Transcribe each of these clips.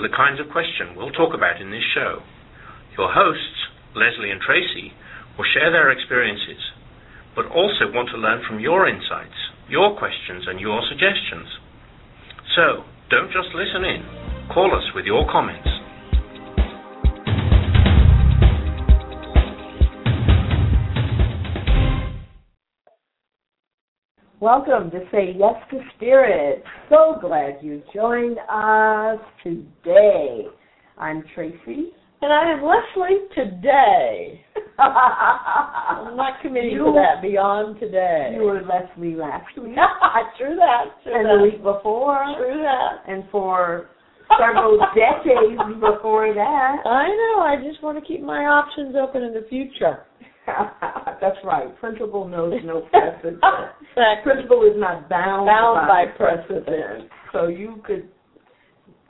are the kinds of questions we'll talk about in this show. Your hosts, Lesley and Tracy, will share their experiences, but also want to learn from your insights, your questions, and your suggestions. So, don't just listen in. Call us with your comments. Welcome to Say Yes to Spirit. So glad you joined us today. I'm Tracy. And I am Lesley today. I'm not committing You- to that beyond today. You were Lesley last week true that. True and that. the week before True that. and for several decades before that. I know. I just want to keep my options open in the future. That's right. Principle knows no precedent. exactly. Principle is not bound, Bound by precedent. So you could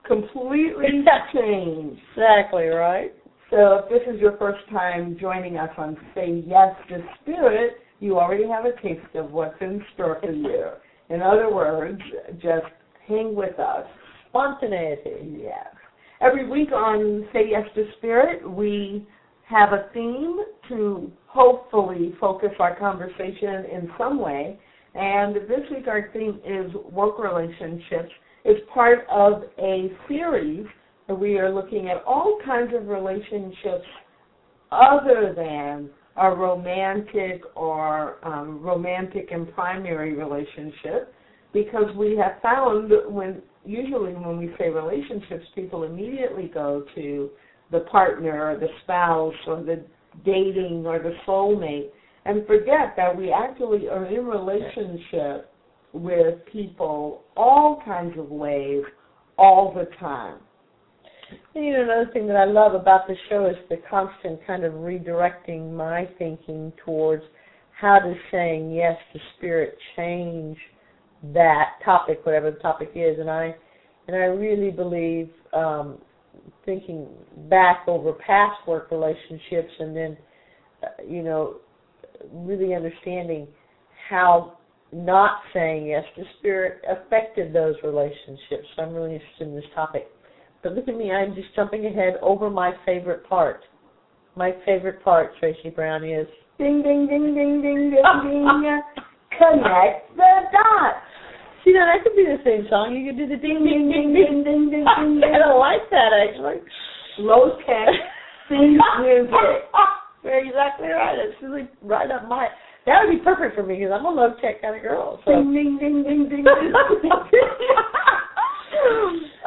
completely change. Exactly right. So if this is your first time joining us on Say Yes to Spirit, you already have a taste of what's in store for you. In other words, just hang with us. Spontaneity. Yes. Every week on Say Yes to Spirit, we have a theme to hopefully focus our conversation in some way. And this week our theme is work relationships. It's part of a series where we are looking at all kinds of relationships other than a romantic or um, romantic and primary relationship because we have found when usually when we say relationships people immediately go to the partner or the spouse or the dating or the soulmate and forget that we actually are in relationship with people all kinds of ways all the time. And, you know, another thing that I love about the show is the constant kind of redirecting my thinking towards how does saying yes to spirit change that topic, whatever the topic is. And I and I really believe um, thinking back over past work relationships and then, uh, you know, really understanding how not saying yes to spirit affected those relationships. So I'm really interested in this topic. But look at me, I'm just jumping ahead over my favorite part. My favorite part, Tracy Brown, is Ding ding ding ding ding ding ding. Connect the dots. See now that could be the same song. You could do the ding ding ding ding ding ding ding I don't like that actually. Low tech theme music. You're exactly right. It's really right up my. That would be perfect for me because I'm a low tech kind of girl. So. Ding ding ding ding ding. ding.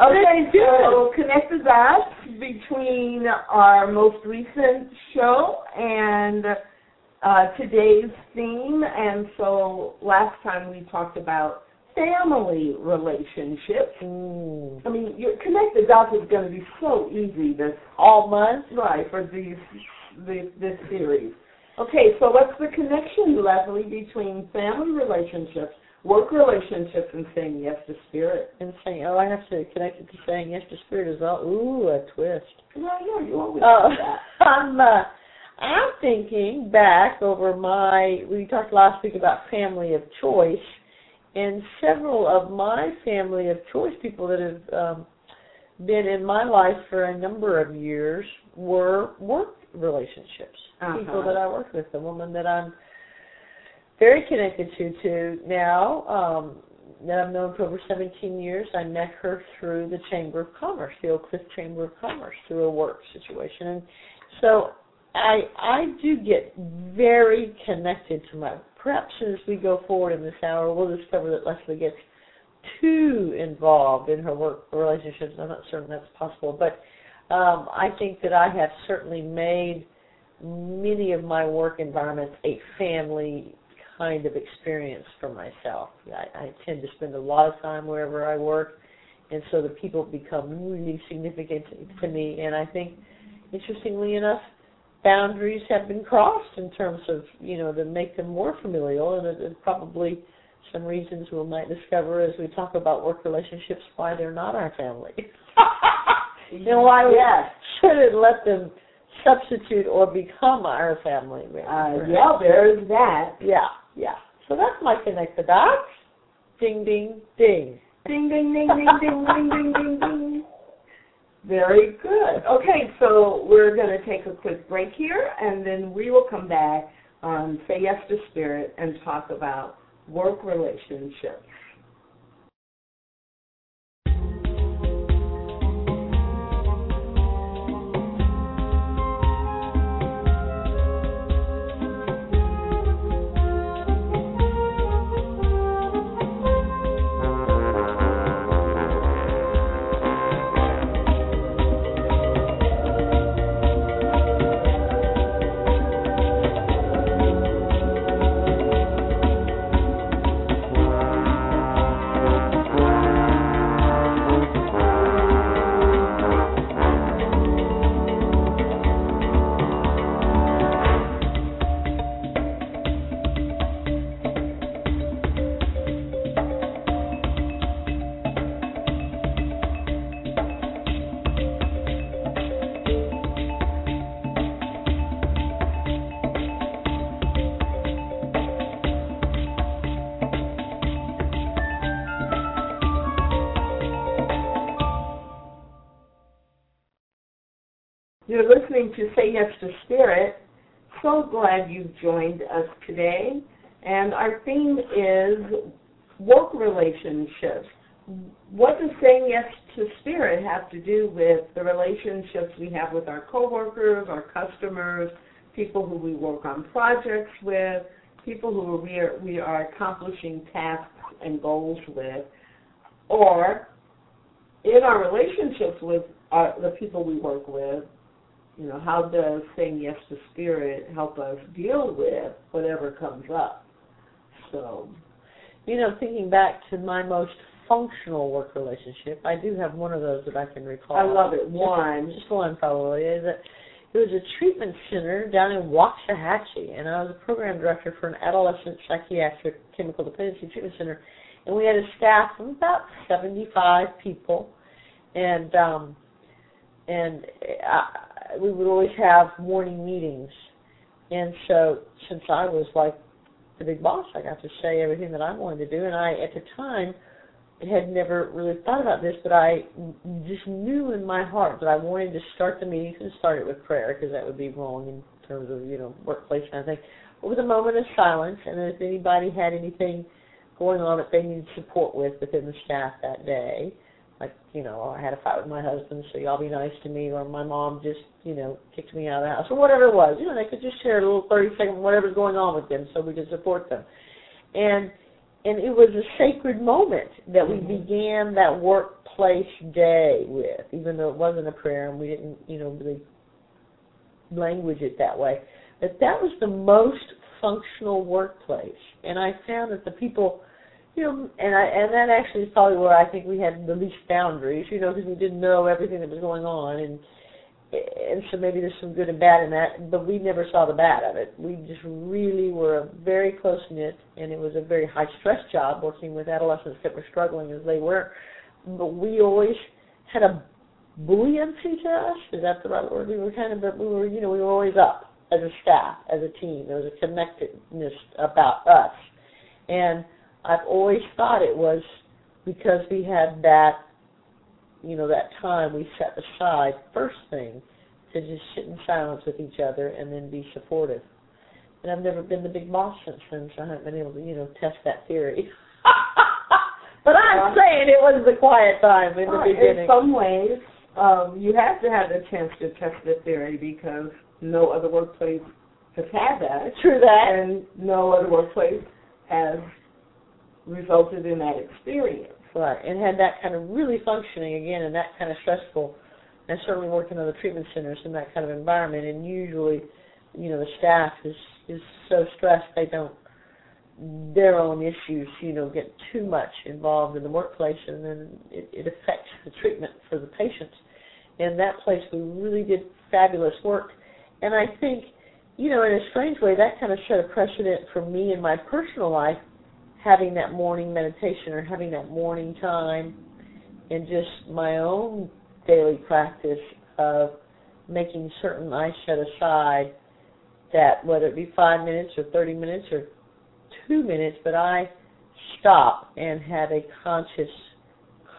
Okay, so connect the dots between our most recent show and uh, today's theme. And so last time we talked about family relationships. Mm. I mean, your connect the dots is going to be so easy this All month. right for these this, this series. Okay, so what's the connection, Lesley, between family relationships, work relationships, and saying yes to spirit? And saying, oh, I have to connect it to saying yes to spirit as well. Ooh, a twist. No, no, you always Oh, do that. I'm uh, I'm thinking back over my. We talked last week about family of choice, and several of my family of choice people that have um, been in my life for a number of years were work relationships. People Uh-huh. that I worked with, the woman that I'm very connected to to now. Um, that I've known for over 17 years. I met her through the Chamber of Commerce, the Oak Cliff Chamber of Commerce, through a work situation, and so I I do get very connected to my. Perhaps as we go forward in this hour, we'll discover that Lesley gets too involved in her work relationships. I'm not certain that's possible, but um, I think that I have certainly made many of my work environments a family kind of experience for myself. I, I tend to spend a lot of time wherever I work, and so the people become really significant to me. And I think, interestingly enough, boundaries have been crossed in terms of you know to make them more familial, and there's probably some reasons we might discover as we talk about work relationships why they're not our family. You know, I Yes. shouldn't let them substitute or become our family. Uh, yeah, there's that. Yeah, yeah. So that's my connect the dots. Ding, ding, ding. Ding, ding, ding, ding, ding, ding, ding, ding, ding. Very good. Okay, so we're going to take a quick break here, and then we will come back on Say Yes to Spirit and talk about work relationships. To Say Yes to Spirit. So glad you've joined us today. And our theme is work relationships. What does saying yes to spirit have to do with the relationships we have with our coworkers, our customers, people who we work on projects with, people who we are, we are accomplishing tasks and goals with, or in our relationships with our, the people we work with, you know, how does saying yes to spirit help us deal with whatever comes up? So, You know, thinking back to my most functional work relationship, I do have one of those that I can recall. I love it. One. Just one probably. Is that it was a treatment center down in Waxahachie, and I was a program director for an adolescent psychiatric chemical dependency treatment center, and we had a staff of about 75 people, and um, and I, we would always have morning meetings, and so since I was like the big boss, I got to say everything that I wanted to do, and I at the time had never really thought about this, but I just knew in my heart that I wanted to start the meetings and start it with prayer because that would be wrong in terms of you know workplace kind of thing. But with a moment of silence, and if anybody had anything going on that they needed support with within the staff that day, like you know I had a fight with my husband, so y'all be nice to me, or my mom just you know kicked me out of the house, or whatever it was. You know they could just share a little thirty second whatever's going on with them, so we could support them. And and it was a sacred moment that we mm-hmm. began that workplace day with, even though it wasn't a prayer and we didn't, you know, really language it that way. But that was the most functional workplace, and I found that the people, you know, and I and that actually is probably where I think we had the least boundaries, you know, because we didn't know everything that was going on, and and so maybe there's some good and bad in that, but we never saw the bad of it. We just really were a very close knit, and it was a very high stress job working with adolescents that were struggling as they were. But we always had a buoyancy to us. Is that the right word? We were kind of, but we were, you know, we were always up as a staff, as a team. There was a connectedness about us, and I've always thought it was because we had that you know, that time we set aside first thing to just sit in silence with each other and then be supportive. And I've never been the big boss since then, so I haven't been able to, you know, test that theory. but I'm saying it was the quiet time in the uh, beginning. in some ways, um, you have to have the chance to test the theory because no other workplace has had that, True that. and no other workplace has resulted in that experience. Right, and had that kind of really functioning again and that kind of stressful. And certainly worked in other treatment centers in that kind of environment, and usually, you know, the staff is is so stressed they don't their own issues, you know, get too much involved in the workplace, and then it, it affects the treatment for the patients. In that place, we really did fabulous work, and I think, you know, in a strange way, that kind of set a precedent for me in my personal life having that morning meditation or having that morning time and just my own daily practice of making certain I set aside that whether it be five minutes or 30 minutes or two minutes, but I stop and have a conscious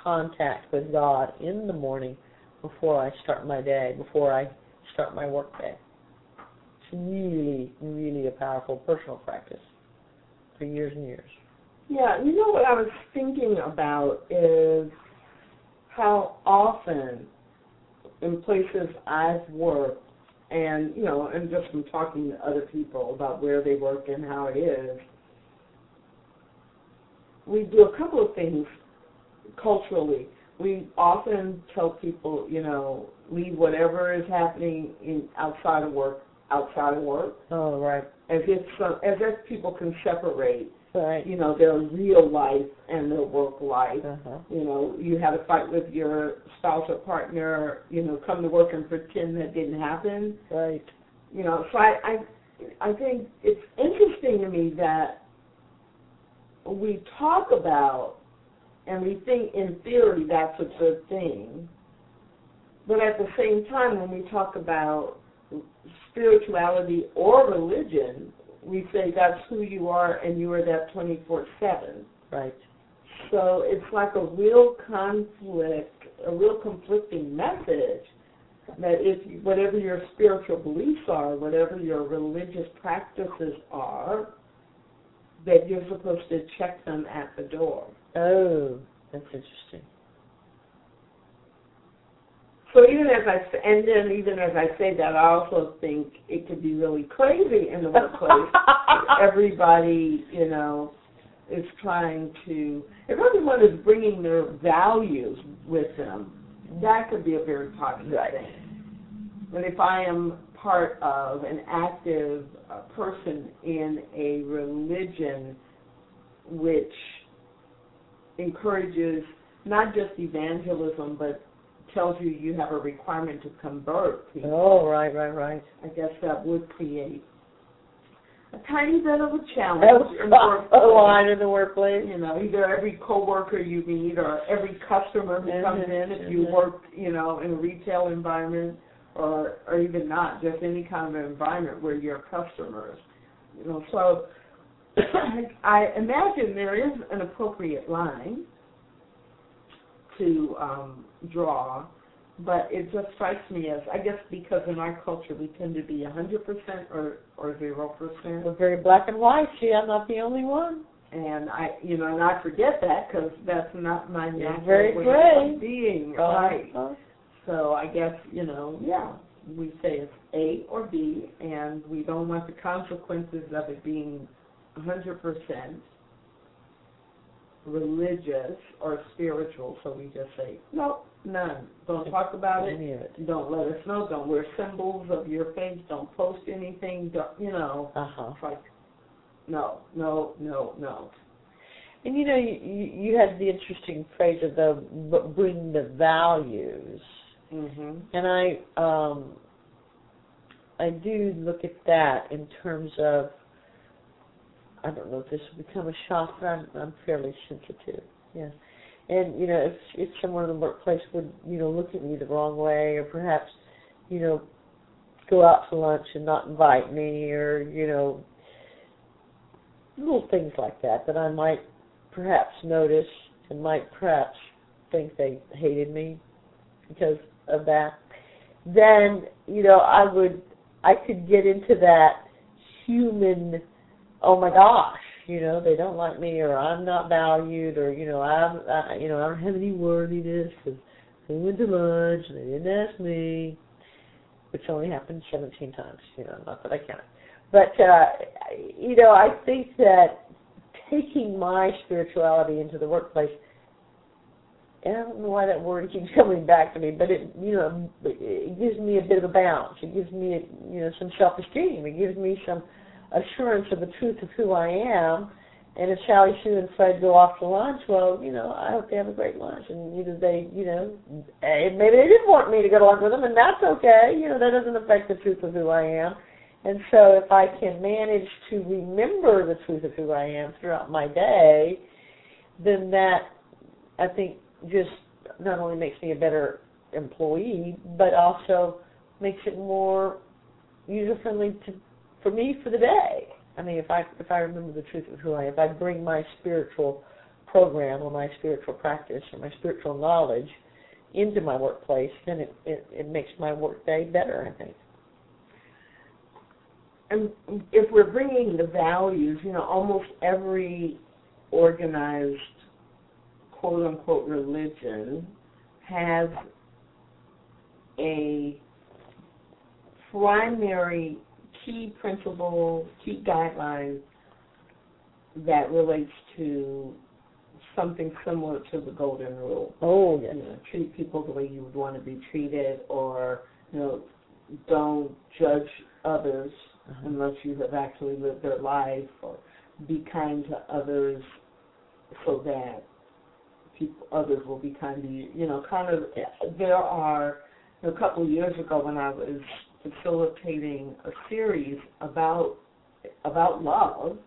contact with God in the morning before I start my day, before I start my work day. It's really, really a powerful personal practice for years and years. Yeah, you know what I was thinking about is how often in places I've worked and you know, and just from talking to other people about where they work and how it is, we do a couple of things culturally. We often tell people, you know, leave whatever is happening in outside of work outside of work. Oh, right. As if some, as if people can separate Right. you know, their real life and their work life. Uh-huh. You know, you had a fight with your spouse or partner, you know, come to work and pretend that didn't happen. Right. You know, so I I I think it's interesting to me that we talk about and we think in theory that's a good thing. But at the same time when we talk about spirituality or religion, we say that's who you are and you are that 24 7. Right. So it's like a real conflict, a real conflicting message that if whatever your spiritual beliefs are, whatever your religious practices are, that you're supposed to check them at the door. Oh, that's interesting. So even as I and then even as I say that, I also think it could be really crazy in the workplace. Everybody, you know, is trying to. If everyone is bringing their values with them, that could be a very positive Right. thing. But if I am part of an active uh, person in a religion which encourages not just evangelism, but tells you you have a requirement to convert people, Oh, right, right, right. I guess that would create a tiny bit of a challenge in the the line in the workplace. You know, either every coworker you meet or every customer who comes Mhm, in, if you mhm. work, you know, in a retail environment or or even not, just any kind of environment where you're customers. You know, so I imagine there is an appropriate line to um, draw, but it just strikes me as I guess because in our culture we tend to be a hundred percent or or zero percent, We're very black and white. See, I'm not the only one. and I you know and I forget that because that's not my You're natural very way gray. of being, right? Uh-huh. So I guess you know yeah we say it's A or B, and we don't want the consequences of it being a hundred percent religious or spiritual, so we just say, nope, none. Don't talk about it. It. Don't let us know. Don't wear symbols of your faith. Don't post anything. Don't, you know, Uh-huh. it's like, no, no, no, no. And you know, you, you you had the interesting phrase of the bring the values, mm-hmm. and I um I do look at that in terms of I don't know if this will become a shock, but I'm I'm fairly sensitive. Yeah. And you know, if if someone in the workplace would you know look at me the wrong way, or perhaps you know go out to lunch and not invite me, or you know little things like that that I might perhaps notice and might perhaps think they hated me because of that, then you know I would I could get into that human oh my gosh you know they don't like me or I'm not valued or you know I'm I, you know I don't have any worthiness because they went to lunch and they didn't ask me which only happened 17 times you know not that I count it but uh you know I think that taking my spirituality into the workplace and I don't know why that word keeps coming back to me, but it you know it gives me a bit of a balance. It gives me you know some self esteem. It gives me some assurance of the truth of who I am. And if Sally Sue and Fred go off to lunch, well, you know, I hope they have a great lunch. And either they, you know, eh, maybe they didn't want me to go to lunch with them, and that's okay. You know, that doesn't affect the truth of who I am. And so if I can manage to remember the truth of who I am throughout my day, then that I think just not only makes me a better employee, but also makes it more user friendly to for me for the day. I mean, if I if I remember the truth of who I am, if I bring my spiritual program or my spiritual practice or my spiritual knowledge into my workplace, then it it, it makes my workday better. I think. And if we're bringing the values, you know, almost every organized quote unquote religion has a primary key principle, key guideline that relates to something similar to the golden rule. Oh yes. You know, treat people the way you would want to be treated, or you know, don't judge others Uh-huh. unless you have actually lived their life, or be kind to others so that people others will be kind to you. You know, kind of there are a couple of years ago when I was facilitating a series about about love.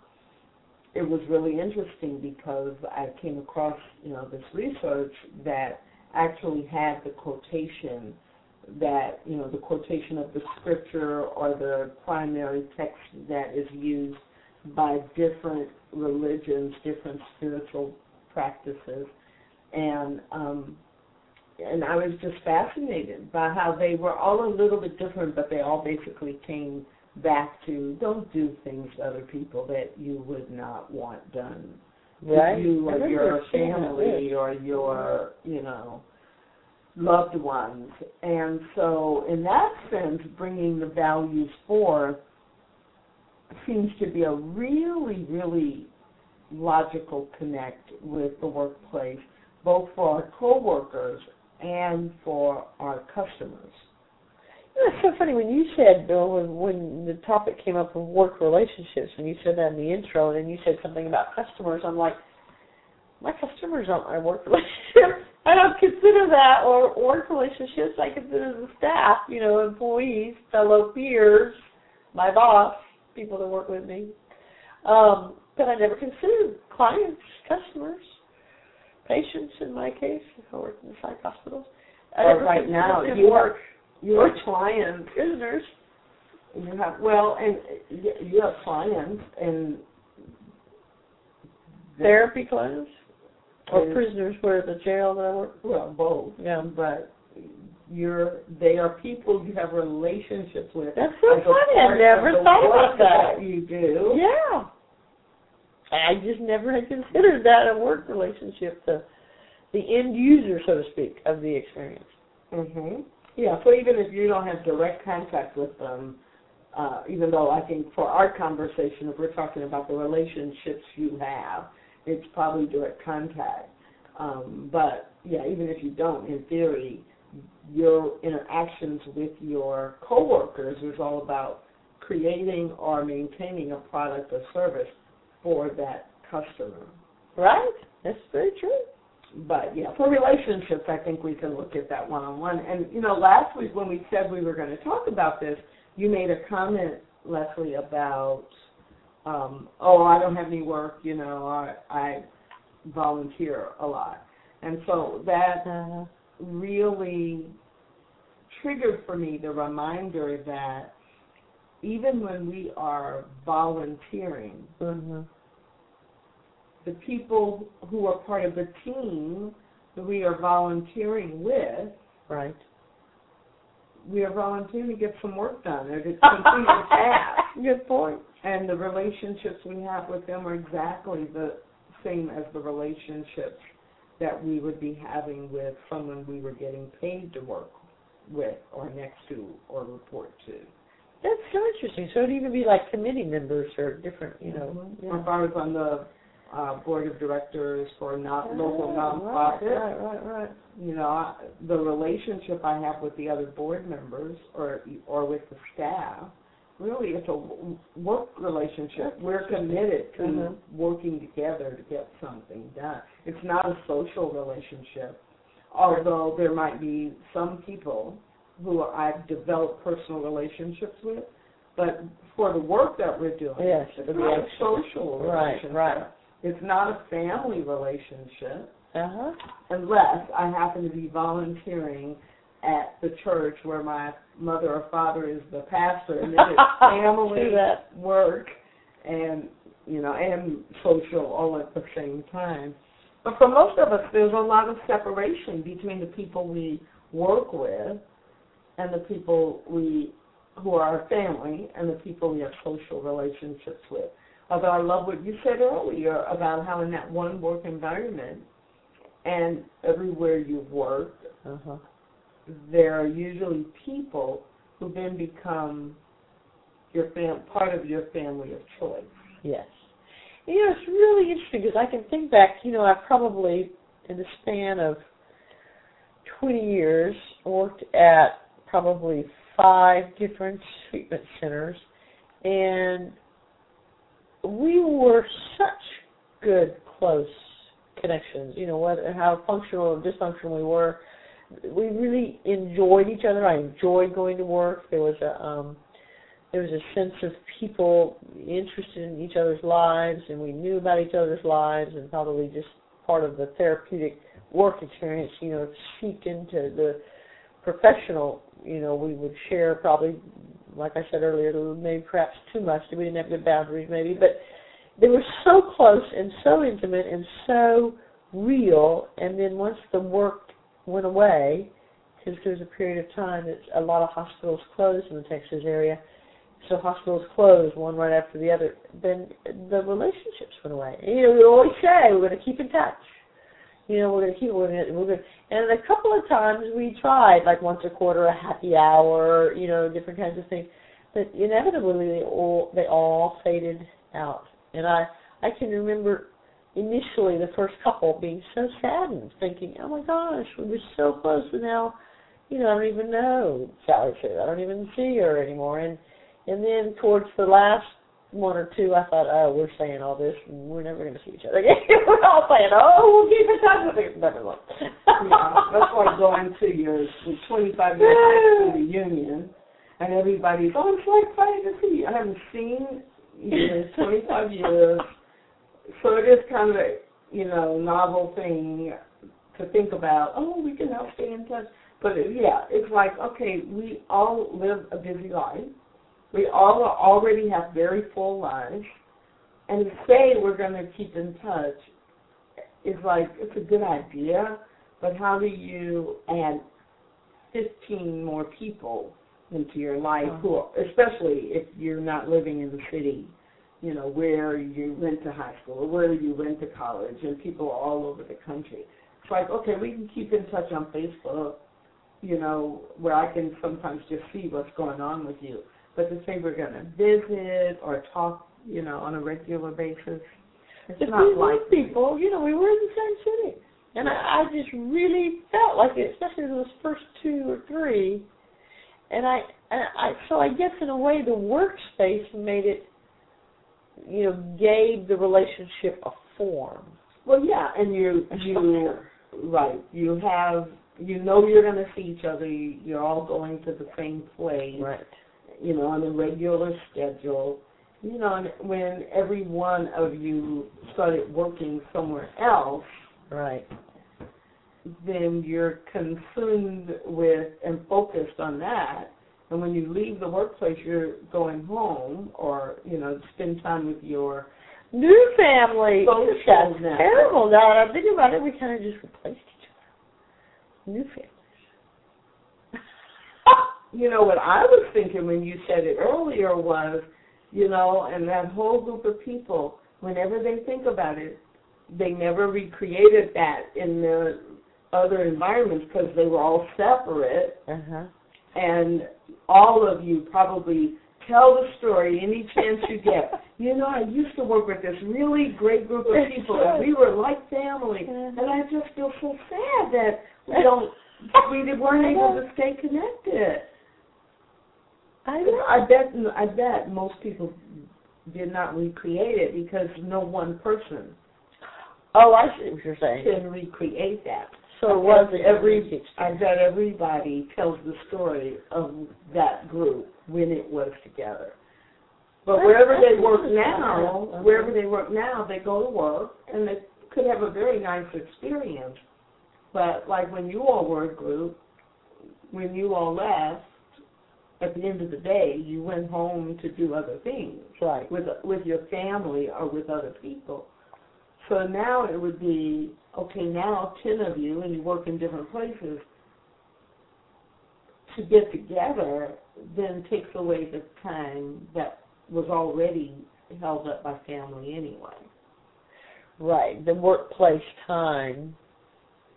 It was really interesting because I came across, you know, this research that actually had the quotation that, you know, the quotation of the scripture or the primary text that is used by different religions, different spiritual practices. And um and I was just fascinated by how they were all a little bit different, but they all basically came back to don't do things to other people that you would not want done Right. to you or your family or your, you know, loved ones. And so, in that sense, bringing the values forth seems to be a really, really logical connect with the workplace, both for our coworkers and for our customers. It's so funny when you said Bill when when the topic came up of work relationships when you said that in the intro and then you said something about customers I'm like my customers aren't my work relationships. I don't consider that or work relationships I consider the staff you know employees fellow peers my boss people that work with me. Um but I never considered clients customers patients in my case I worked in the psych hospitals Or right now, you work Your clients prisoners You have well, and you have clients and therapy clients or prisoners where the jail that I work. Well, both. Yeah. But you're they are people you have relationships with. That's so funny. I never thought about that. that you do. Yeah. I just never had considered that a work relationship, the the end user, so to speak, of the experience. Mhm. Yeah. So even if you don't have direct contact with them, uh, even though I think for our conversation, if we're talking about the relationships you have, it's probably direct contact. Um, but yeah, even if you don't, in theory, your interactions with your coworkers is all about creating or maintaining a product or service for that customer. Right? That's very true. But yeah, for relationships, I think we can look at that one on one. And you know, last week when we said we were going to talk about this, you made a comment, Lesley, about um, oh, I don't have any work. You know, I, I volunteer a lot, and so that Uh, really triggered for me the reminder that even when we are volunteering, mhm. The people who are part of the team that we are volunteering with, Right. we are volunteering to get some work done or to complete a task. Good point. And the relationships we have with them are exactly the same as the relationships that we would be having with someone we were getting paid to work with or next to or report to. That's so interesting. So it'd even be like committee members or different, you know. Mhm. yeah. If I was on the uh, board of directors for not, local Oh, nonprofit, Right, right, right. you know, I, the relationship I have with the other board members or or with the staff, really it's a work relationship. That's We're committed to Mhm. working together to get something done. It's not a social relationship, although there might be some people who I've developed personal relationships with, but for the work that we're doing, Yes, it's not a social Right, relationship. right. It's not a family relationship Uh huh. unless I happen to be volunteering at the church where my mother or father is the pastor, and then it's family that. work and you know and social all at the same time. But for most of us, there's a lot of separation between the people we work with and the people we who are our family and the people we have social relationships with. Although I love what you said earlier about how in that one work environment and everywhere you've worked, Uh-huh. there are usually people who then become your fam- part of your family of choice. Yes. You know, it's really interesting because I can think back, you know, I probably, in the span of 20 years, worked at probably five different treatment centers, and we were such good, close connections, you know, whether, how functional or dysfunctional we were. We really enjoyed each other. I enjoyed going to work. There was a, um, there was a sense of people interested in each other's lives and we knew about each other's lives and probably just part of the therapeutic work experience, you know, seeped into the professional, you know, we would share probably like I said earlier, maybe perhaps too much, we didn't have good boundaries maybe, but they were so close and so intimate and so real and then once the work went away, because there was a period of time that a lot of hospitals closed in the Texas area, so hospitals closed one right after the other, then the relationships went away. And, you know, we always say we're going to keep in touch. You know, we're to keep we're to, we're to, and a couple of times we tried, like once a quarter, a happy hour, you know, different kinds of things. But inevitably, they all they all faded out. And I I can remember initially the first couple being so saddened, thinking, "Oh my gosh, we were so close, and now, you know, I don't even know Sally Sue. I don't even see her anymore." And and then towards the last one or two, I thought, oh, we're saying all this, and we're never going to see each other again. we're all saying, oh, we'll keep in touch with each other. yeah, that's like going to your 25 year reunion, and everybody's, oh, it's like fun to see you. I haven't seen you in 25 years, so it is kind of a, you know, novel thing to think about. Oh, we can help stay in touch. But it, yeah, it's like, okay, we all live a busy life. We all already have very full lives, and to say we're going to keep in touch is like it's a good idea, but how do you add 15 more people into your life who, especially if you're not living in the city, you know, where you went to high school or where you went to college, and people all over the country. It's like okay, we can keep in touch on Facebook, you know, where I can sometimes just see what's going on with you. But to say we're going to visit or talk, you know, on a regular basis, it's If not we like people, you know, we were in the same city. And I, I just really felt like it, especially those first two or three. And I, and I, so I guess in a way the workspace made it, you know, gave the relationship a form. Well, yeah, and you you right. You have you know you're going to see each other. You- You're all going to the same place. Right. You know, on a regular schedule. You know, and when every one of you started working somewhere else, Right. then you're consumed with and focused on that. And when you leave the workplace, you're going home or you know spend time with your New family. Social That's network. terrible. Now that I think about it, we kind of just replaced each other. New families. You know what I was thinking when you said it earlier was, you know, and that whole group of people, whenever they think about it, they never recreated that in the other environments because they were all separate, Uh huh. and all of you probably tell the story any chance you get. You know, I used to work with this really great group of people, and we were like family, and I just feel so sad that we don't, we weren't able to stay connected. I know. I bet I bet most people did not recreate it because no one person Oh, I see what you're saying. can recreate that. So it was every every I bet everybody tells the story of that group when it was together. But wherever they work now, wherever they work now, they go to work and they could have a very nice experience. But like when you all were a group, when you all left, at the end of the day, you went home to do other things Right. with with your family or with other people. So now it would be okay. Now ten of you, and you work in different places. To get together then takes away the time that was already held up by family anyway. Right. The workplace time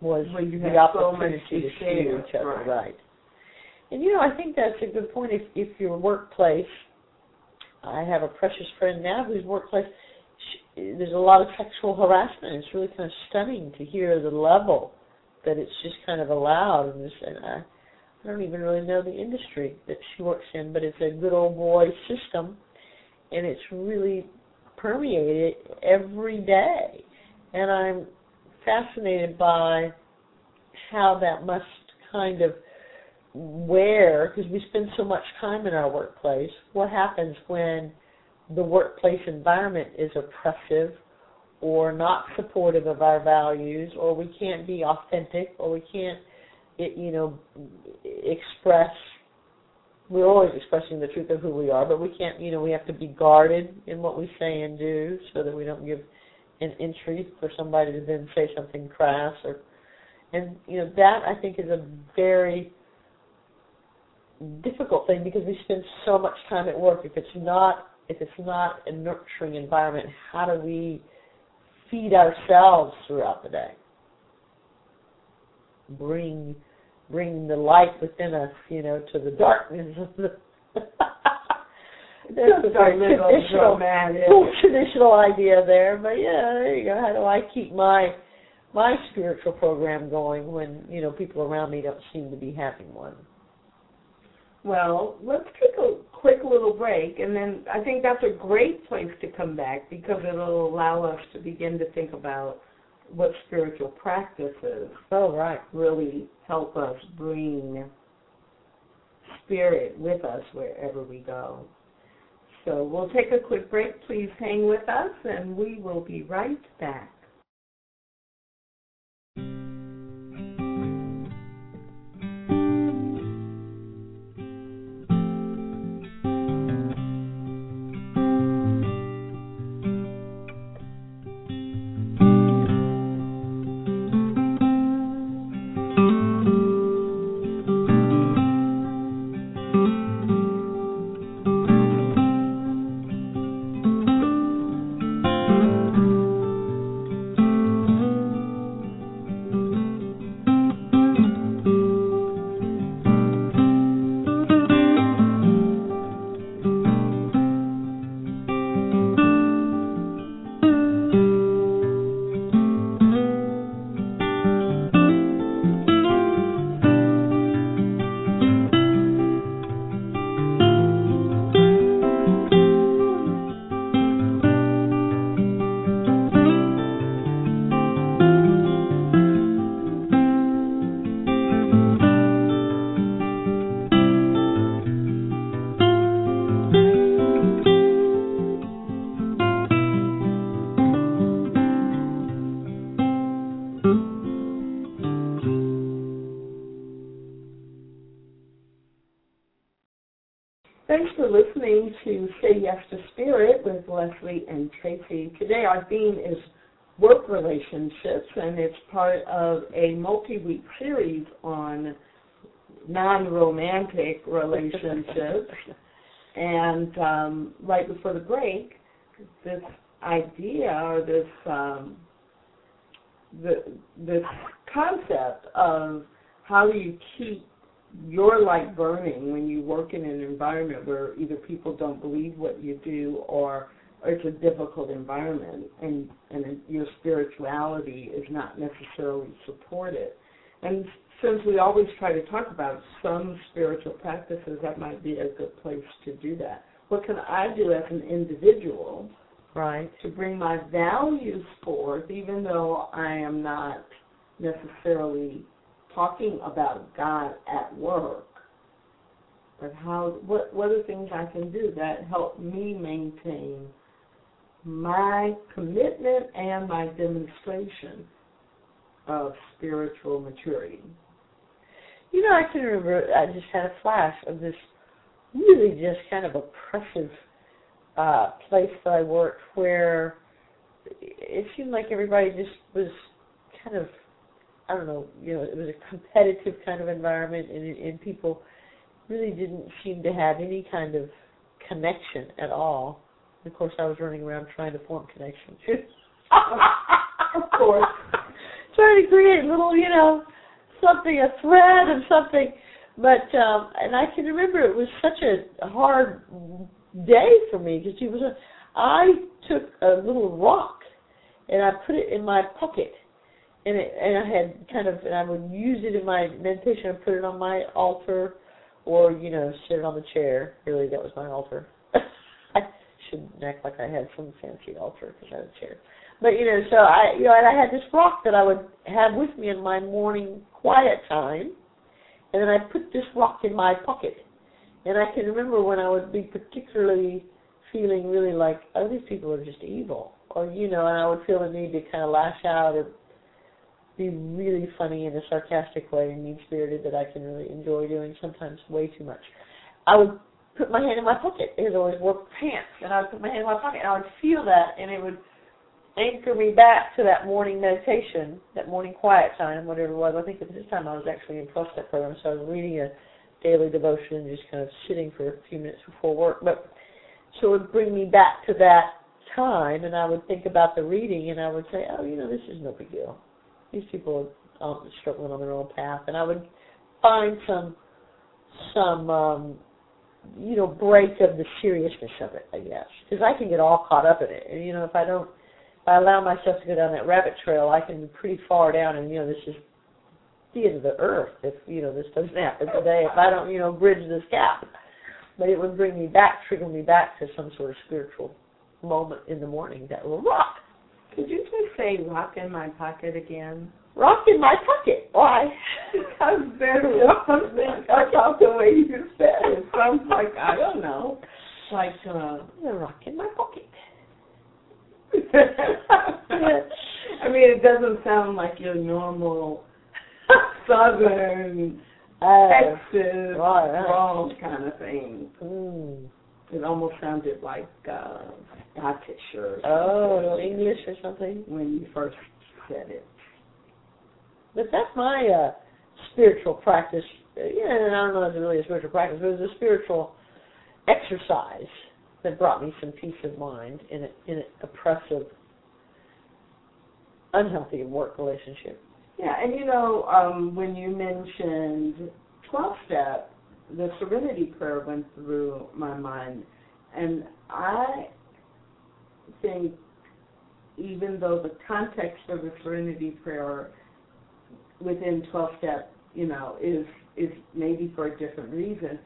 was When you the have so opportunity to share, each other. right. Right. And you know, I think that's a good point. If if your workplace, I have a precious friend now whose workplace, she, there's a lot of sexual harassment. It's really kind of stunning to hear the level that it's just kind of allowed. And, this, and I, I don't even really know the industry that she works in, but it's a good old boy system, and it's really permeated every day. And I'm fascinated by how that must kind of wear, because we spend so much time in our workplace, what happens when the workplace environment is oppressive or not supportive of our values or we can't be authentic or we can't you know express we're always expressing the truth of who we are but we can't you know we have to be guarded in what we say and do so that we don't give an entry for somebody to then say something crass or and you know that I think is a very difficult thing because we spend so much time at work if it's not if it's not a nurturing environment how do we feed ourselves throughout the day bring bring the light within us you know to the darkness of the That's a very little traditional, dramatic. traditional idea there, but yeah, there you go. How do I keep my my spiritual program going when you know people around me don't seem to be having one? Well, let's take a quick little break, and then I think that's a great place to come back because it'll allow us to begin to think about what spiritual practices Oh, right. really help us bring spirit with us wherever we go. So we'll take a quick break. Please hang with us, and we will be right back. Thanks for listening to Say Yes to Spirit with Lesley and Tracy. Today our theme is work relationships, and it's part of a multi-week series on non-romantic relationships. and um, right before the break, this idea or this um, the, this concept of how do you keep your light burning when you work in an environment where either people don't believe what you do or, or it's a difficult environment and and your spirituality is not necessarily supported. And since we always try to talk about some spiritual practices, that might be a good place to do that. What can I do as an individual Right. to bring my values forth, even though I am not necessarily talking about God at work, but how what what are things I can do that help me maintain my commitment and my demonstration of spiritual maturity. You know, I can remember I just had a flash of this really just kind of oppressive uh place that I worked where it seemed like everybody just was kind of I don't know, you know, it was a competitive kind of environment and and people really didn't seem to have any kind of connection at all. And of course I was running around trying to form connections. of course. trying to create little, you know, something, a thread of something. But um and I can remember it was such a hard day for me because it was a I took a little rock and I put it in my pocket and it and I had kind of and I would use it in my meditation and put it on my altar or, you know, sit it on the chair. Really that was my altar. I shouldn't act like I had some fancy altar because I had a chair. But you know, so I you know, and I had this rock that I would have with me in my morning quiet time and then I put this rock in my pocket. And I can remember when I would be particularly feeling really like, oh, these people are just evil, or you know, and I would feel the need to kind of lash out or be really funny in a sarcastic way and mean spirited that I can really enjoy doing, sometimes way too much. I would put my hand in my pocket because I always wore pants, and I would put my hand in my pocket and I would feel that, and it would anchor me back to that morning meditation, that morning quiet time, whatever it was. I think at this time I was actually in 12 step program, so I was reading a daily devotion and just kind of sitting for a few minutes before work. But so it would bring me back to that time, and I would think about the reading, and I would say, oh, you know, this is no big deal. These people are um, struggling on their own path, and I would find some some um you know break of the seriousness of it, I guess, because I can get all caught up in it, and you know, if I don't if I allow myself to go down that rabbit trail, I can be pretty far down, and you know, this is the end of the earth if you know this doesn't happen today. If I don't, you know, bridge this gap, but it would bring me back, trigger me back to some sort of spiritual moment in the morning that will rock. Could you just say "rock in my pocket" again? Rock in my pocket. Why? Because there's something about the way you said it. Sounds like I don't know, like uh, The rock in my pocket. I mean, it doesn't sound like your normal Southern Uh, Texas right, right. kind of thing. mm. It almost sounded like uh, Scottish or Oh, English or something. when you first said it. But that's my uh spiritual practice. Uh, Yeah, and I don't know if it's really a spiritual practice, but it was a spiritual exercise that brought me some peace of mind in a, in an oppressive, unhealthy work relationship. Yeah, and you know, um, when you mentioned 12 step, the serenity prayer went through my mind. And I think even though the context of the serenity prayer within 12 step, you know, is is maybe for a different reason,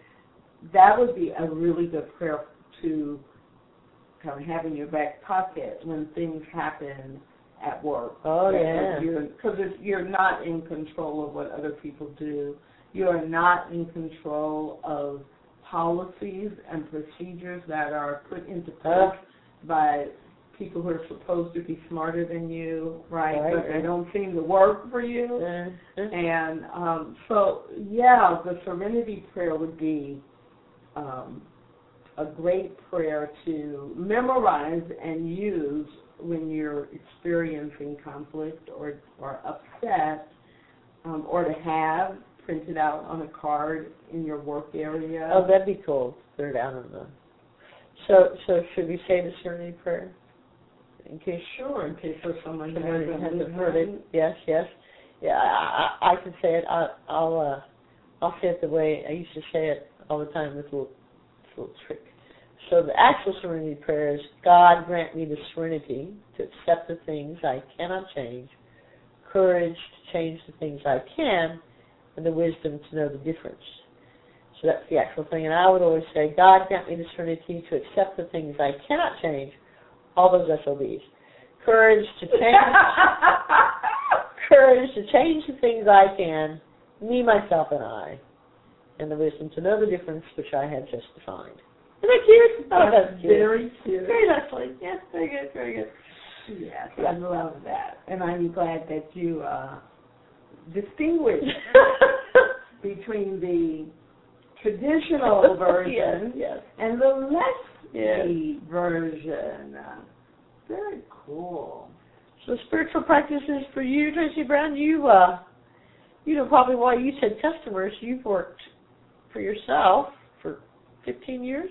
that would be a really good prayer to kind of have in your back pocket when things happen at work. Oh, yeah. Because you're not in control of what other people do. You are not in control of policies and procedures that are put into place Uh. by people who are supposed to be smarter than you, right? Right. But they don't seem to work for you. Uh, And um, so, yeah, the Serenity Prayer would be um, a great prayer to memorize and use when you're experiencing conflict or or upset, um, or to have printed out on a card in your work area. Oh, that'd be cool. Put it out on the. So, so should we say the Serenity Prayer? In case sure, in case there's someone who hasn't hasn't heard it. Yes, yes. Yeah, I, I, I can say it. I, I'll, uh, I'll say it the way I used to say it all the time with a little, little trick. So the actual Serenity Prayer is: God grant me the serenity to accept the things I cannot change, courage to change the things I can, and the wisdom to know the difference. So that's the actual thing. And I would always say, God grant me the serenity to accept the things I cannot change, all those SOBs. Courage to change courage to change the things I can, me, myself, and I, and the wisdom to know the difference which I had just defined. Isn't that cute? Oh, That's that's cute. very cute. Very nicely. Yes, very good, very good. Yes, I love that, and I'm glad that you uh, distinguish between the traditional version yes, yes. and the Yes. Lesley version. Very cool. So spiritual practices for you, Tracy Brown, you uh you know probably why you said customers, you've worked for yourself for fifteen years?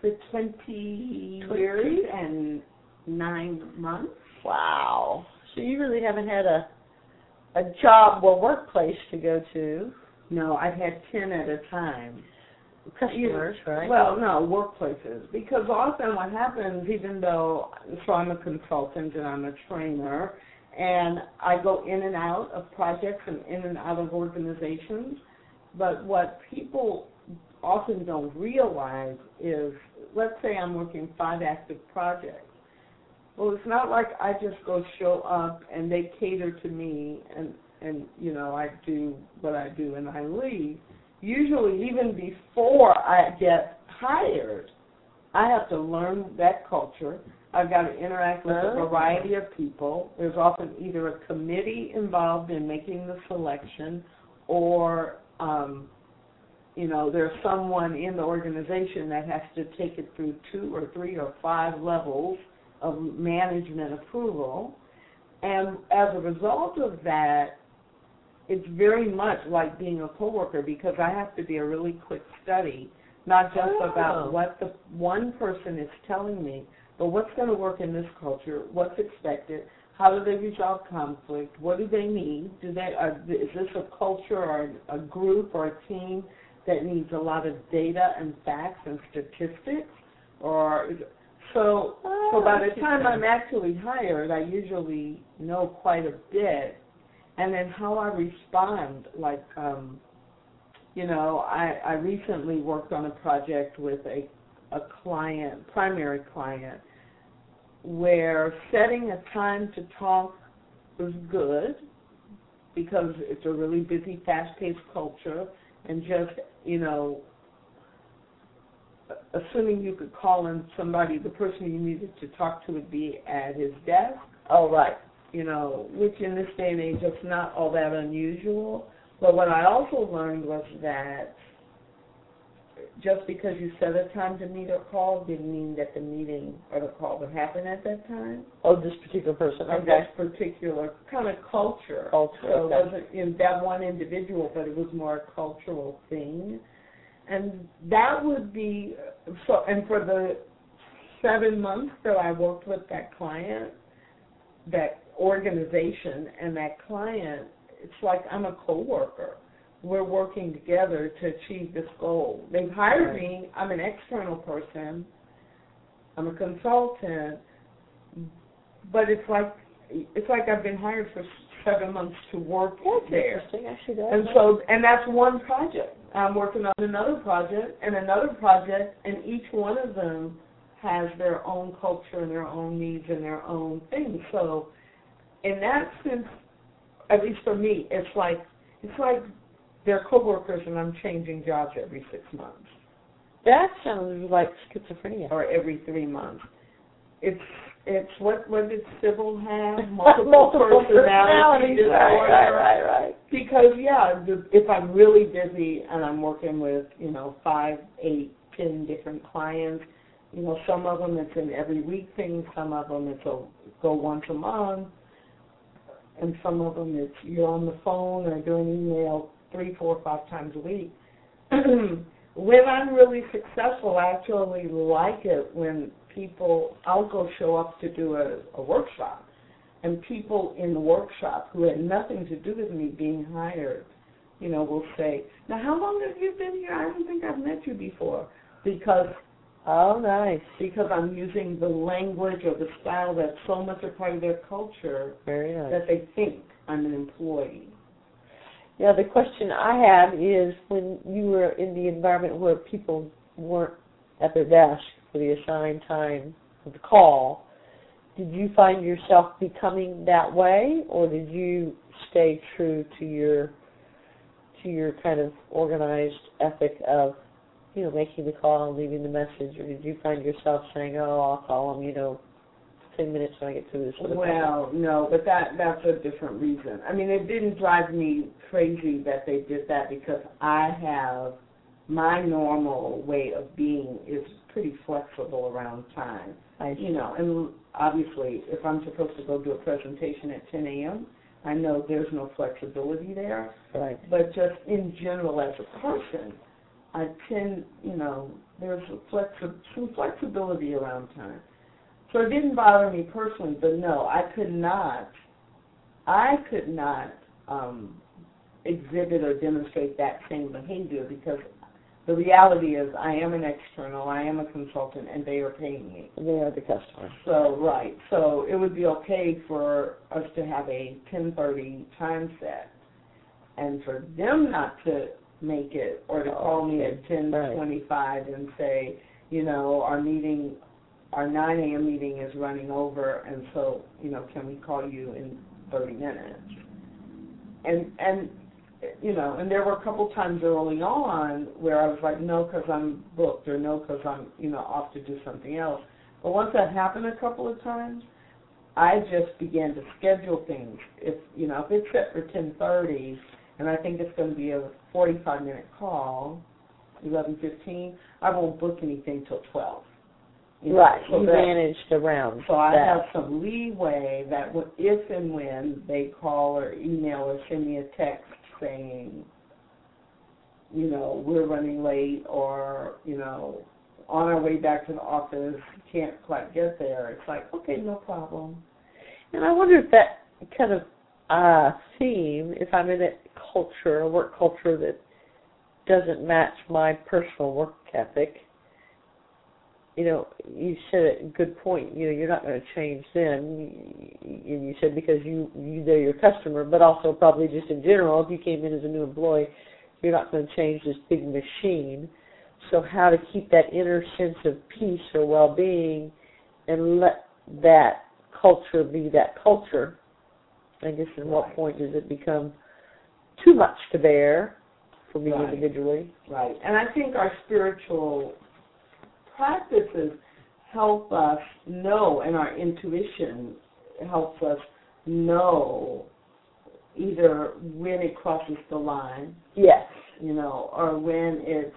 For 20 Twenty? years and nine months. Wow. So you really haven't had a a job or workplace to go to. No, I've had 10 at a time. Customers, right? Well, no, workplaces. Because often what happens, even though, so I'm a consultant and I'm a trainer, and I go in and out of projects and in and out of organizations, but what people often don't realize is, let's say I'm working five active projects. Well, it's not like I just go show up and they cater to me and, and you know, I do what I do and I leave usually even before I get hired, I have to learn that culture. I've got to interact with a variety of people. There's often either a committee involved in making the selection or um you know, there's someone in the organization that has to take it through two or three or five levels of management approval. And as a result of that, it's very much like being a coworker because I have to be a really quick study, not just Oh. about what the one person is telling me, but what's going to work in this culture, what's expected, how do they resolve conflict, what do they need, do they are, is this a culture or a group or a team that needs a lot of data and facts and statistics, or is, so so by the time I'm actually hired, I usually know quite a bit and then how I respond. Like, um, you know, I, I recently worked on a project with a a client, primary client, where setting a time to talk was good because it's a really busy, fast-paced culture, and just you know, assuming you could call in somebody, the person you needed to talk to would be at his desk oh right. you know, which in this day and age is not all that unusual. But what I also learned was that just because you set a time to meet or call didn't mean that the meeting or the call would happen at that time. Oh, this particular person. Or Okay. that particular kind of culture. Culture, So it wasn't in that one individual, but it was more a cultural thing. And that would be so. And for the seven months that I worked with that client, that organization and that client, it's like I'm a coworker. We're working together to achieve this goal. They've hired me. I'm an external person. I'm a consultant, but it's like it's like I've been hired for seven months to work That's there. interesting. Actually. And so, and that's one project. I'm working on another project and another project, and each one of them has their own culture and their own needs and their own things. So, in that sense, at least for me, it's like it's like they're coworkers, and I'm changing jobs every six months that sounds like schizophrenia. or every three months. It's it's what what did Sybil have? Multiple, Multiple personality. Right, right, right, right. Because yeah, the, if I'm really busy and I'm working with you know five, eight, ten different clients, you know some of them it's an every week thing, some of them it's a go once a month, and some of them it's you're on the phone or doing email three, four, five times a week. when I'm really successful, I actually like it when people I'll go show up to do a, a workshop and people in the workshop who had nothing to do with me being hired, you know, will say, Now how long have you been here? I don't think I've met you before because Oh, nice. because I'm using the language or the style that's so much a part of their culture Very nice. that they think I'm an employee. Yeah, the question I have is when you were in the environment where people weren't at their desk for the assigned time of the call, did you find yourself becoming that way or did you stay true to your to your kind of organized ethic of you know making the call and leaving the message or did you find yourself saying oh i'll call them you know ten minutes when I get through this. Well, no, but that that's a different reason. I mean, it didn't drive me crazy that they did that because I have my normal way of being is pretty flexible around time. I You know, and obviously, if I'm supposed to go do a presentation at 10 a.m., I know there's no flexibility there. right. But just in general, as a person, I tend, you know, there's a flexi- some flexibility around time. So it didn't bother me personally, but no, I could not, I could not um, exhibit or demonstrate that same behavior because the reality is I am an external, I am a consultant, and they are paying me. They are the customer. So right, so it would be okay for us to have a 10:30 time set, and for them not to make it or to call me at 10:25 and say, you know, our meeting, our 9 a.m. meeting is running over, and so you know, can we call you in 30 minutes? And and you know, and there were a couple times early on where I was like, no, because I'm booked, or no, because I'm, you know, off to do something else. But once that happened a couple of times, I just began to schedule things. If you know, if it's set for ten thirty, and I think it's going to be a forty-five minute call, eleven fifteen, I won't book anything till twelve. You know, Right. so you that- managed around so I that. have some leeway that w- if and when they call or email or send me a text saying, you know, we're running late or, you know, on our way back to the office, can't quite get there, it's like, okay, no problem. And I wonder if that kind of uh theme, if I'm in a culture, a work culture that doesn't match my personal work ethic, you know, you said a good point. You know, you're not going to change them. And you said because you you they're your customer, but also probably just in general, if you came in as a new employee, you're not going to change this big machine. So how to keep that inner sense of peace or well-being, and let that culture be that culture. I guess at what point does it become too much to bear for me Right. individually? Right. And I think our spiritual practices help us know, and our intuition helps us know either when it crosses the line, Yes. you know, or when it's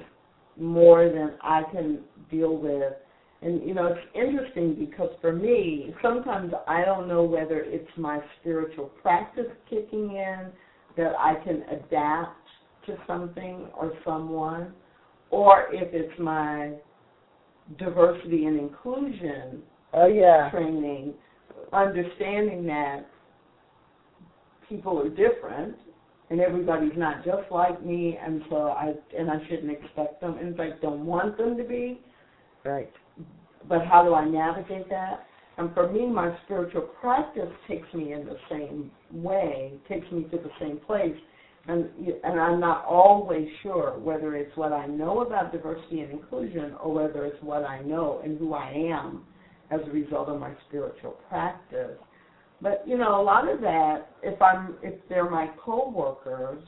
more than I can deal with. And, you know, it's interesting because for me, sometimes I don't know whether it's my spiritual practice kicking in that I can adapt to something or someone, or if it's my diversity and inclusion Oh yeah. training, understanding that people are different and everybody's not just like me and so I and I shouldn't expect them and I don't want them to be, Right. but how do I navigate that? And for me my spiritual practice takes me in the same way, takes me to the same place. And and I'm not always sure whether it's what I know about diversity and inclusion or whether it's what I know and who I am as a result of my spiritual practice. But you know, a lot of that, if I'm, if they're my coworkers,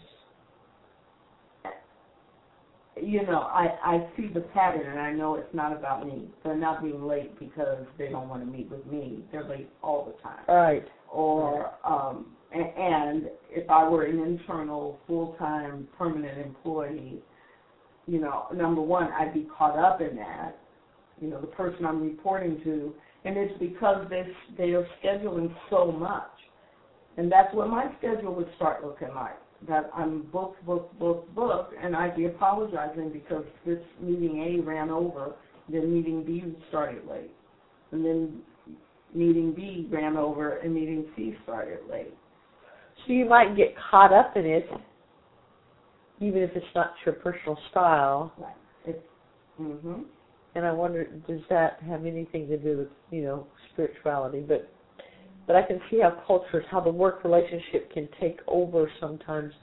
you know, I I see the pattern and I know it's not about me. They're not being late because they don't want to meet with me. They're late all the time. Right. Or um, and if I were an internal, full-time, permanent employee, you know, number one, I'd be caught up in that. You know, the person I'm reporting to, and it's because they they are scheduling so much, and that's what my schedule would start looking like. That I'm booked, booked, booked, booked, and I'd be apologizing because this meeting A ran over, then meeting B started late, and then meeting B ran over, and meeting C started late. So you might get caught up in it, even if it's not your personal style. Right. It's, mhm. And I wonder, does that have anything to do with you know spirituality? But but I can see how cultures, how the work relationship can take over sometimes,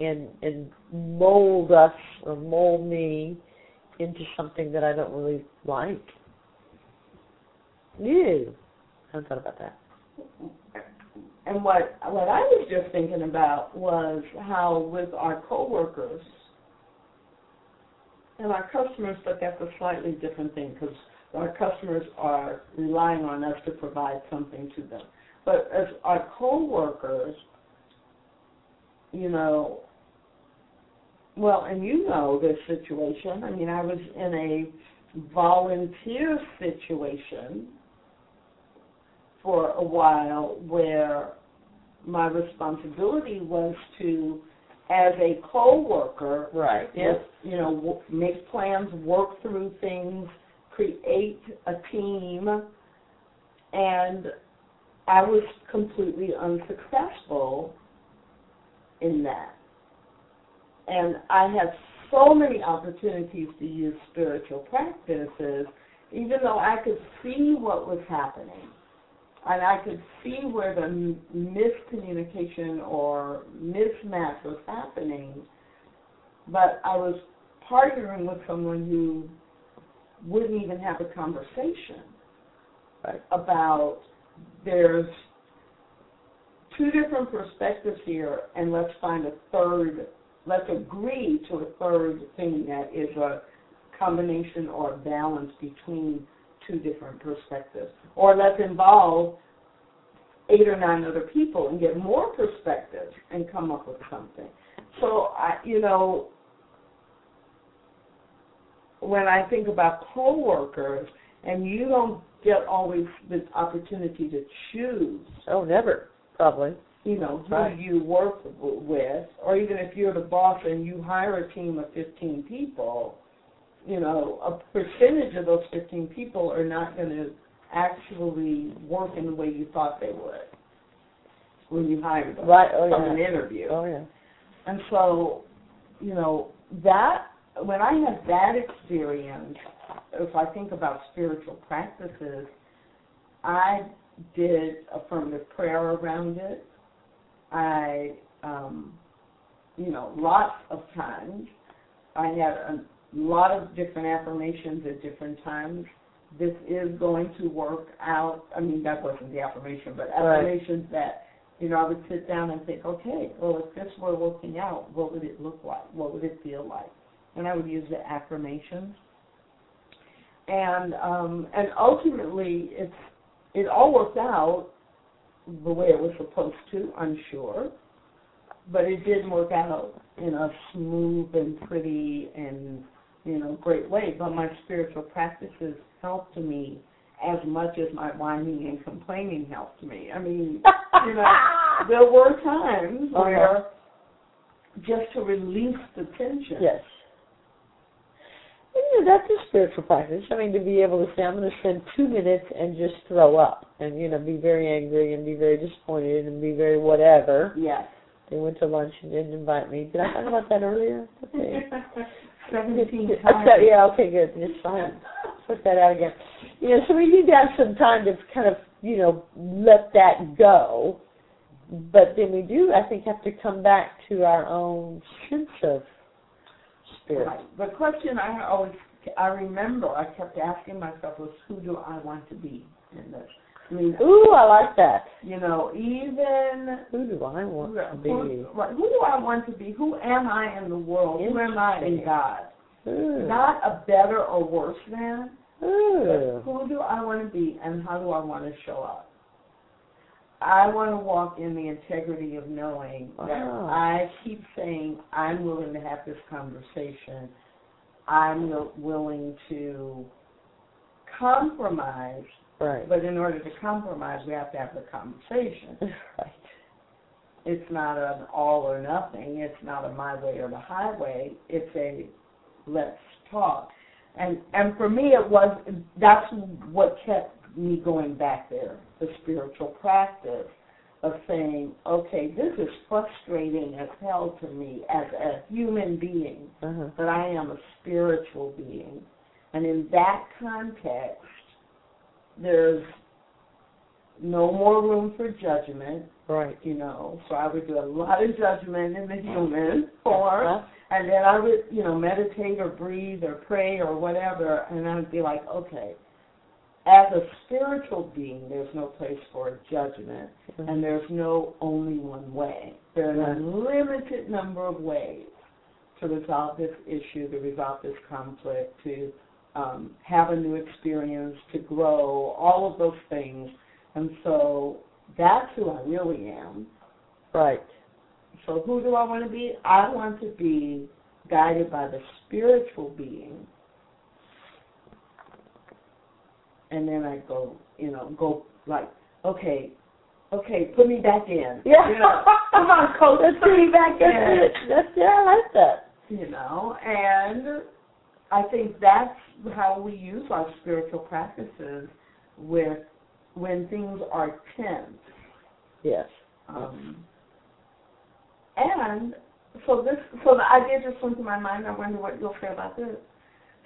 and and mold us or mold me into something that I don't really like. Ew. I haven't thought about that. And what what I was just thinking about was how with our coworkers and our customers, but that's a slightly different thing because our customers are relying on us to provide something to them. But as our co-workers, you know, well, and you know this situation. I mean, I was in a volunteer situation for a while where my responsibility was to, as a co-worker, Right. Yes. you know, w- make plans, work through things, create a team, and I was completely unsuccessful in that. And I had so many opportunities to use spiritual practices, even though I could see what was happening. And I could see where the miscommunication or mismatch was happening, but I was partnering with someone who wouldn't even have a conversation Right. about there's two different perspectives here, and let's find a third. Let's agree to a third thing that is a combination or a balance between two different perspectives. Or let's involve eight or nine other people and get more perspectives and come up with something. So I, you know, when I think about coworkers, and you don't get always the opportunity to choose, Oh, never. Probably. you know, who Right. you work with, or even if you're the boss and you hire a team of 15 people, you know, a percentage of those 15 people are not going to actually work in the way you thought they would when you hired them Right. Oh from an interview. Oh yeah. And so, you know, that when I had that experience, if I think about spiritual practices, I did affirmative prayer around it. I, um, you know, lots of times. I had a lot of different affirmations at different times. This is going to work out. I mean, that wasn't the affirmation, but Right. affirmations that you know, I would sit down and think, okay, well, if this were working out, what would it look like? What would it feel like? And I would use the affirmations. And um, and ultimately, it's it all worked out the way it was supposed to. I'm sure, but it didn't work out in a smooth and pretty and you know great way. But my spiritual practices helped me as much as my whining and complaining helped me. I mean, you know, there were times Uh-huh. where just to release the tension. Yes. And, you know, that's a spiritual practice. I mean, to be able to say, I'm going to spend two minutes and just throw up and, you know, be very angry and be very disappointed and be very whatever. Yes. They went to lunch and didn't invite me. Did I talk about that earlier? Okay. Seventeen times. said, yeah, okay, good. It's fine. Put that out again. You know, so we need to have some time to kind of, you know, let that go. But then we do, I think, have to come back to our own sense of spirit. Right. The question I always, I remember, I kept asking myself was, who do I want to be in this? I mean, Ooh, I like that. you know, even Who do I want to be? who, right, who do I want to be? Who am I in the world? Who am I in God? Ooh. Not a better or worse than, but Ooh. who do I want to be and how do I want to show up? I want to walk in the integrity of knowing that ah. I keep saying I'm willing to have this conversation. I'm willing to compromise, Right. but in order to compromise, we have to have the conversation. right. It's not an all or nothing. It's not a my way or the highway. It's a let's talk. And and for me, it was that's what kept me going back there. The spiritual practice of saying, okay, this is frustrating as hell to me as a human being, Uh-huh. but I am a spiritual being, and in that context, there's no more room for judgment Right. you know. So I would do a lot of judgment in the human form, Uh-huh. and then I would, you know, meditate or breathe or pray or whatever, and I would be like, okay, as a spiritual being, there's no place for judgment, and there's no only one way. There are Right. a limited number of ways to resolve this issue, to resolve this conflict, to um, have a new experience, to grow, all of those things. And so that's who I really am. Right. So who do I want to be? I want to be guided by the spiritual being. And then I go, you know, go like, okay, okay, put me back in. Yeah. You know, come on, coach, put me back in. That's yeah, I like that. You know, and I think that's how we use our spiritual practices with when things are tense. Yes. Um, and so this, so the idea just went to my mind. I wonder what you'll say about this.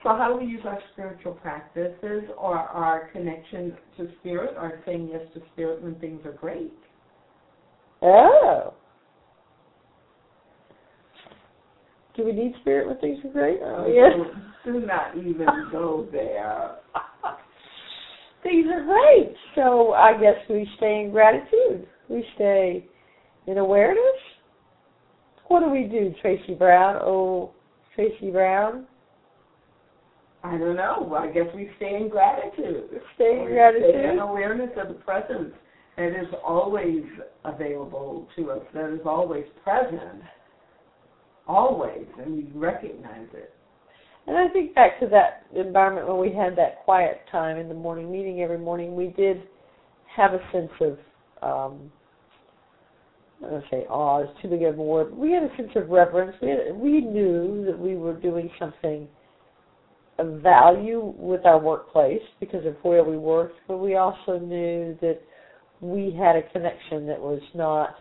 So how do we use our spiritual practices or our connection to spirit, or saying yes to spirit when things are great? Oh. Do we need spirit when things are great? Oh, yes. Do not even go there. things are great. So I guess we stay in gratitude. We stay in awareness. What do we do, Tracy Brown? Oh, Tracy Brown. I don't know. I guess we stay in gratitude. Stay in We gratitude. Stay in awareness of the presence that is always available to us, that is always present, always, and we recognize it. And I think back to that environment when we had that quiet time in the morning meeting every morning, we did have a sense of um I'm gonna say awe is too big of a word. We had a sense of reverence. We had, we knew that we were doing something of value with our workplace because of where we worked, but we also knew that we had a connection that was not,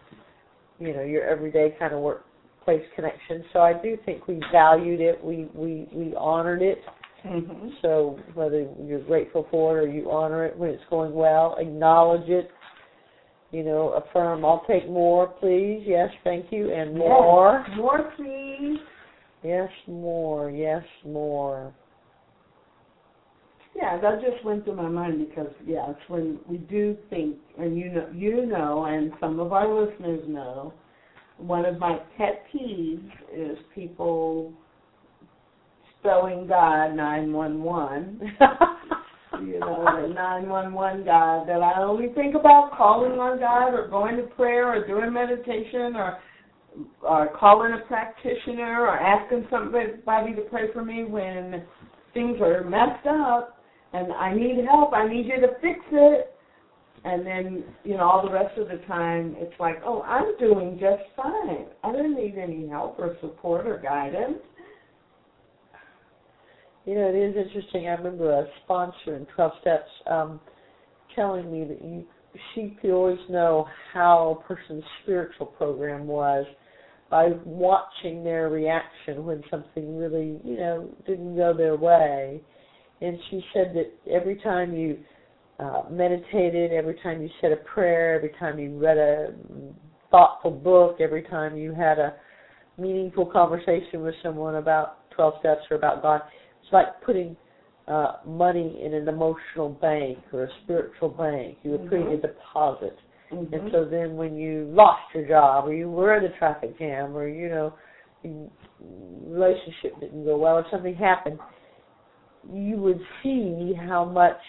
you know, your everyday kind of workplace connection. So I do think we valued it. We we we honored it. Mm-hmm. So whether you're grateful for it or you honor it when it's going well, acknowledge it. You know, affirm. I'll take more, please. Yes, thank you, and more. Yes. More, please. Yes, more. Yes, more. Yeah, that just went through my mind because yeah, it's when we do think, and you know, you know, and some of our listeners know, one of my pet peeves is people spelling God nine one one. You know, the nine one one God that I only think about calling on God or going to prayer or doing meditation or or calling a practitioner or asking somebody to pray for me when things are messed up and I need help, I need you to fix it. And then, you know, all the rest of the time it's like, oh, I'm doing just fine. I don't need any help or support or guidance. You know, it is interesting. I remember a sponsor in 12 Steps um, telling me that you she could always know how a person's spiritual program was by watching their reaction when something really, you know, didn't go their way. And she said that every time you uh, meditated, every time you said a prayer, every time you read a thoughtful book, every time you had a meaningful conversation with someone about 12 steps or about God, it's like putting uh, money in an emotional bank or a spiritual bank. You were putting Mhm. a deposit. Mm-hmm. And so then when you lost your job or you were in a traffic jam or, you know, relationship didn't go well or something happened, you would see how much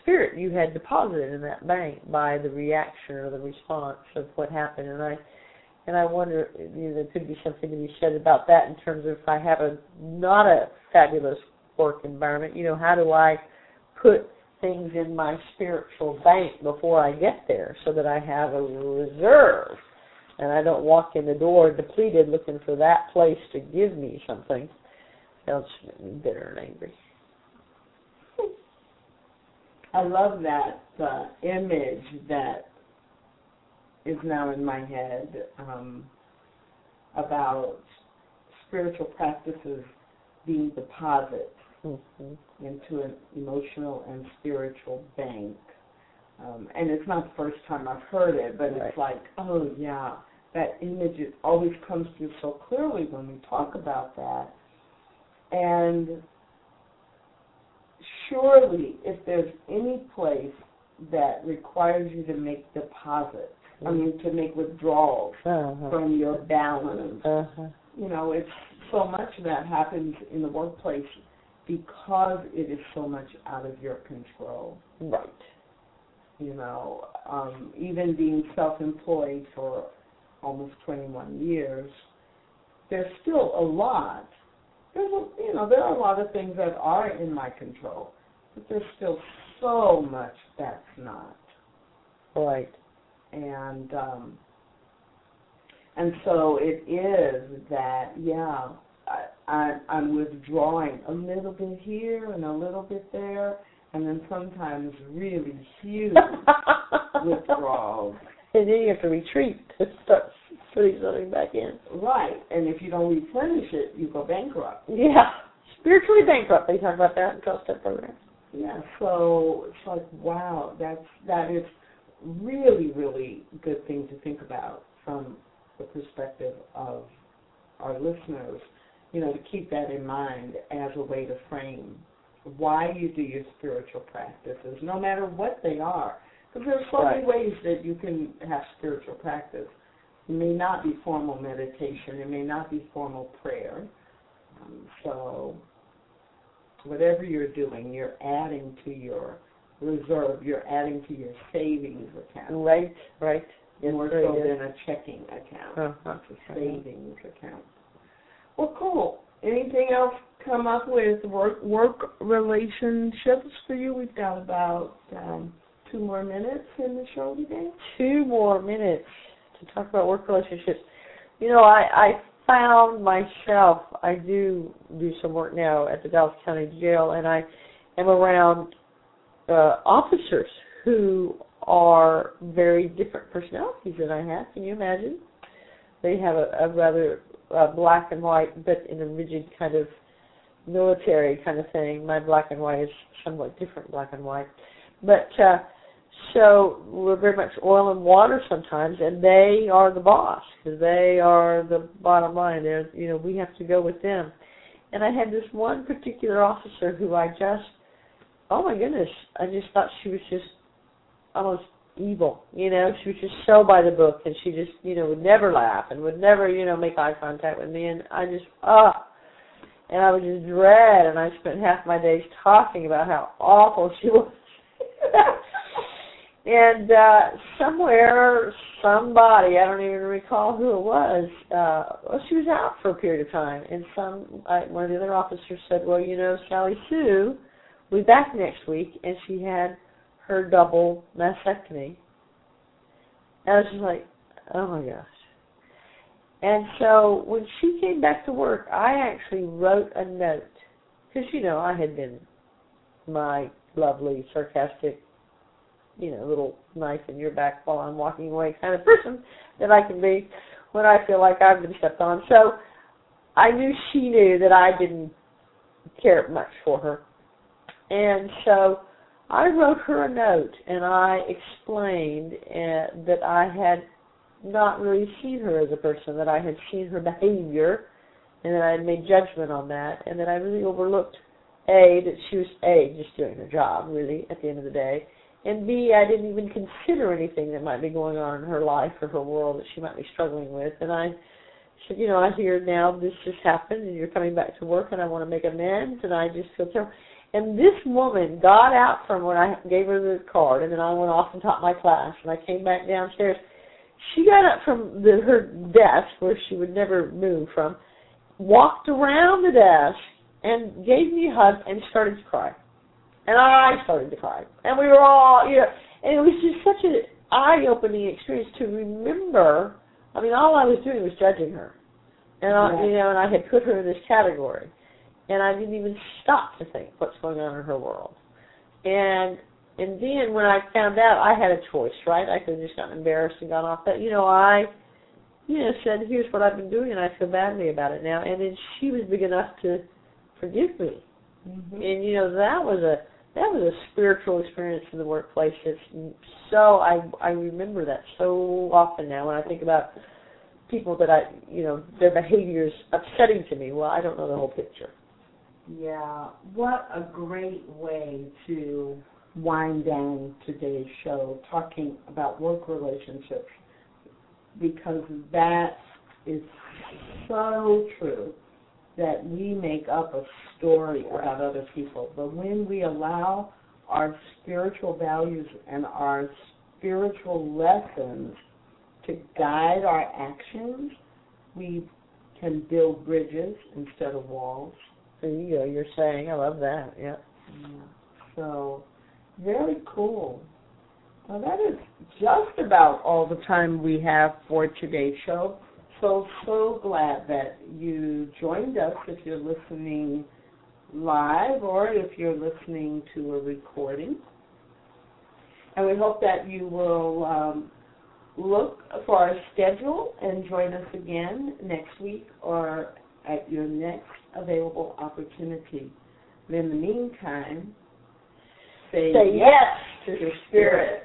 spirit you had deposited in that bank by the reaction or the response of what happened. And I and I wonder, you know, there could be something to be said about that in terms of if I have a not a fabulous work environment, you know, how do I put things in my spiritual bank before I get there so that I have a reserve and I don't walk in the door depleted looking for that place to give me something. That'll just make me bitter and angry. I love that uh, image that is now in my head um, about spiritual practices being deposits Mm-hmm. into an emotional and spiritual bank. Um, and it's not the first time I've heard it, but Right. it's like, oh yeah, that image it always comes through so clearly when we talk about that. And surely, if there's any place that requires you to make deposits, I mean, to make withdrawals Uh-huh. from your balance, Uh-huh. you know, it's so much that happens in the workplace because it is so much out of your control. Right. You know, um, even being self-employed for almost 21 years, there's still a lot. There's a, you know, there are a lot of things that are in my control, but there's still so much that's not. Right. And um, and so it is that yeah, I, I I'm withdrawing a little bit here and a little bit there, and then sometimes really huge withdrawals. And then you have to retreat to start putting something back in. Right, and if you don't replenish it, you go bankrupt. Yeah. Spiritually bankrupt. They talk about that in 12 step program. Yeah, so it's like wow, that's that is really really good thing to think about from the perspective of our listeners. You know, to keep that in mind as a way to frame why you do your spiritual practices, no matter what they are. Because there's so Right. many ways that you can have spiritual practice. It may not be formal meditation. It may not be formal prayer. Um, so, whatever you're doing, you're adding to your reserve. You're adding to your savings account Right, right. Yes, more very so good. than a checking account. Uh-huh. It's a savings account. Well, cool. Anything else come up with work work relationships for you? We've got about um, two more minutes in the show today. Two more minutes to talk about work relationships. You know, I, I found myself, I do do some work now at the Dallas County Jail, and I am around uh, officers who are very different personalities than I have. Can you imagine? They have a, a rather uh, black and white, but in a rigid kind of military kind of thing. My black and white is somewhat different black and white, but uh, so we're very much oil and water sometimes, and they are the boss they are the bottom line. They're you know we have to go with them. And I had this one particular officer who I just, oh my goodness, I just thought she was just almost evil. You know, she was just so by the book, and she just you know would never laugh and would never you know make eye contact with me, and I just ah. And I would just dread, and I spent half my days talking about how awful she was. and uh somewhere somebody i don't even recall who it was uh well she was out for a period of time and some I, one of the other officers said well you know sally sue will be back next week and she had her double mastectomy. And i was just like oh my gosh. And so when she came back to work i actually wrote a note because you know i had been my lovely sarcastic you know, little knife in your back while I'm walking away kind of person that I can be when I feel like I've been stepped on. So I knew she knew that I didn't care much for her. And so I wrote her a note and I explained uh, that I had not really seen her as a person, that I had seen her behavior and that I had made judgment on that and that I really overlooked A, that she was A, just doing her job really at the end of the day and B, I didn't even consider anything that might be going on in her life or her world that she might be struggling with. And I said, you know, I hear now this just happened and you're coming back to work and I want to make amends and I just feel terrible. And this woman got out from when I gave her the card and then I went off and taught my class and I came back downstairs. She got up from the, her desk where she would never move from, walked around the desk and gave me a hug and started to cry and I started to cry, and we were all, you know, and it was just such an eye-opening experience to remember. I mean, all I was doing was judging her, and I, Yeah. you know, and I had put her in this category, and I didn't even stop to think what's going on in her world, and and then when I found out, I had a choice, right? I could have just gotten embarrassed and gone off, but you know, I. You know, said, "Here's what I've been doing, and I feel badly about it now." And then she was big enough to forgive me, Mm-hmm. and you know that was a that was a spiritual experience in the workplace. It's so I I remember that so often now when I think about people that I you know their behaviors upsetting to me. Well, I don't know the whole picture. Yeah, what a great way to wind down today's show talking about work relationships because that is so true. That we make up a story about other people. But when we allow our spiritual values and our spiritual lessons to guide our actions, we can build bridges instead of walls. There you go. You're saying, I love that. Yeah. yeah. So, very cool. Well, that is just about all the time we have for today's show. So, so glad that you joined us if you're listening live or if you're listening to a recording. And we hope that you will um, look for our schedule and join us again next week or at your next available opportunity. But in the meantime, say, say yes to your spirit.